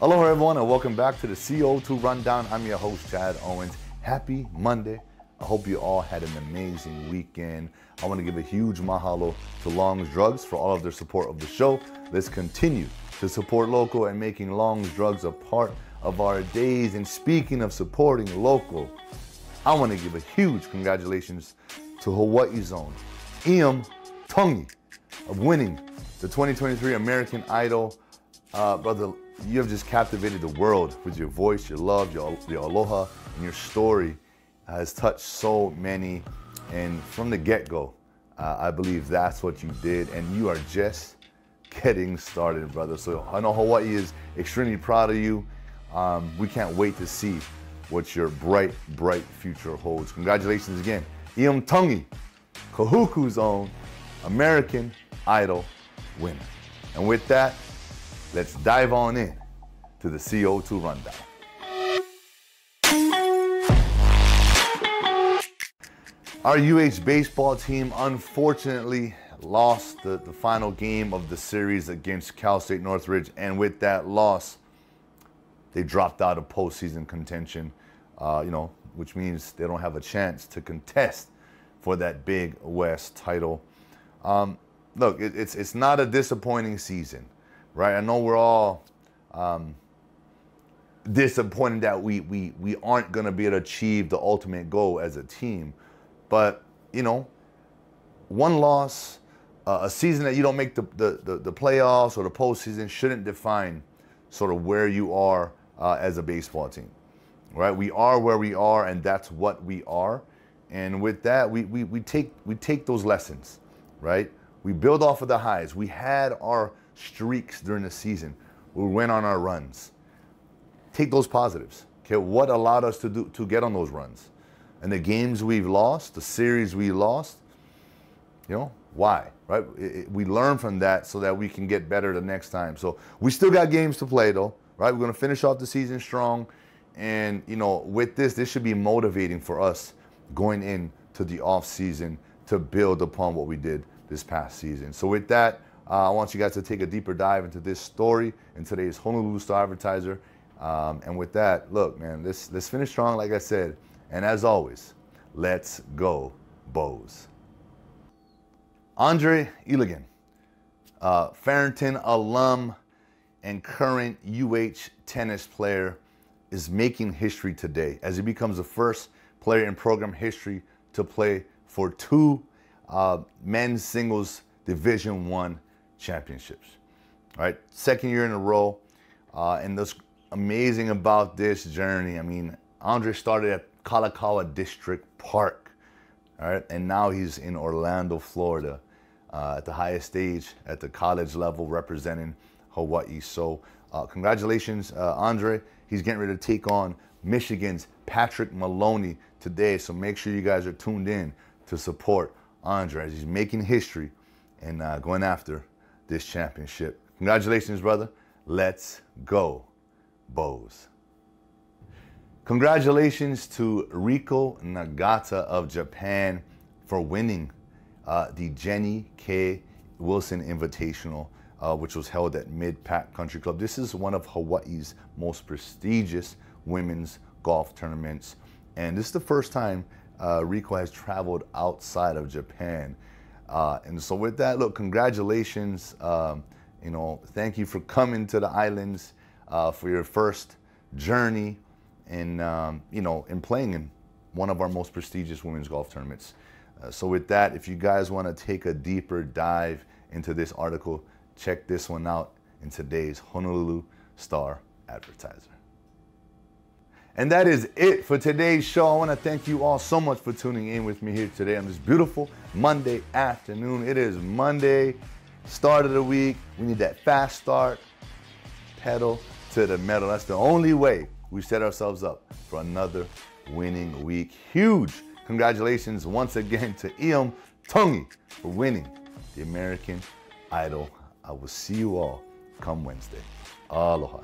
Aloha everyone and welcome back to the CO2 Rundown. I'm your host Chad Owens. Happy Monday. I hope you all had an amazing weekend. I want to give a huge mahalo to Long's Drugs for all of their support of the show. Let's continue to support local and making Long's Drugs a part of our days. And speaking of supporting local, I want to give a huge congratulations to Hawaii's own Iam Tongi of winning the 2023 American Idol. Uh, brother, you have just captivated the world with your voice, your love, your, your aloha, and your story has touched so many. And from the get go, uh, I believe that's what you did. And you are just getting started, brother. So I know Hawaii is extremely proud of you. Um, we can't wait to see what your bright, bright future holds. Congratulations again. Iam Tongi, Kahuku's own American Idol winner. And with that, let's dive on in to the CO2 rundown. Our UH baseball team unfortunately lost the, the final game of the series against Cal State Northridge, and with that loss, they dropped out of postseason contention. Uh, you know, which means they don't have a chance to contest for that Big West title. Um, look, it, it's it's not a disappointing season, right? I know we're all um, disappointed that we we we aren't going to be able to achieve the ultimate goal as a team, but you know, one loss, uh, a season that you don't make the, the, the the playoffs or the postseason shouldn't define sort of where you are uh, as a baseball team, right? We are where we are, and that's what we are. And with that, we, we, we take we take those lessons, right? We build off of the highs. We had our streaks during the season. We went on our runs. Take those positives. Okay, what allowed us to do to get on those runs? And the games we've lost, the series we lost, you know, why? Right? It, it, we learn from that so that we can get better the next time. So we still got games to play though, right? We're gonna finish off the season strong. And you know, with this, this should be motivating for us going into the off season to build upon what we did this past season. So with that, uh, I want you guys to take a deeper dive into this story in today's Honolulu Star Advertiser. Um, and with that, look, man, let's let's finish strong, like I said. And as always, let's go, Bows. Andre Ilagan, uh, Farrington alum and current UH tennis player, is making history today as he becomes the first player in program history to play for two uh, men's singles Division One championships. All right, second year in a row, uh, and what's amazing about this journey, I mean, Andre started at Kalakaua District Park, all right, and now he's in Orlando, Florida, uh, at the highest stage at the college level, representing Hawaii. So, uh, congratulations, uh, Andre. He's getting ready to take on Michigan's Patrick Maloney today. So make sure you guys are tuned in to support Andre as he's making history and uh, going after this championship. Congratulations, brother. Let's go, Bows. Congratulations to Riko Nagata of Japan for winning uh, the Jennie K. Wilson Invitational, uh, which was held at Mid Pac Country Club. This is one of Hawaii's most prestigious women's golf tournaments. And this is the first time uh, Riko has traveled outside of Japan. Uh, and so with that, look, congratulations. Um, you know, thank you for coming to the islands uh, for your first journey and, um, you know, in playing in one of our most prestigious women's golf tournaments. Uh, so with that, if you guys want to take a deeper dive into this article, check this one out in today's Honolulu Star Advertiser. And that is it for today's show. I want to thank you all so much for tuning in with me here today on this beautiful Monday afternoon. It is Monday, start of the week. We need that fast start, pedal to the metal. That's the only way we set ourselves up for another winning week. Huge congratulations once again to Iam Tongi for winning the American Idol. I will see you all come Wednesday. Aloha.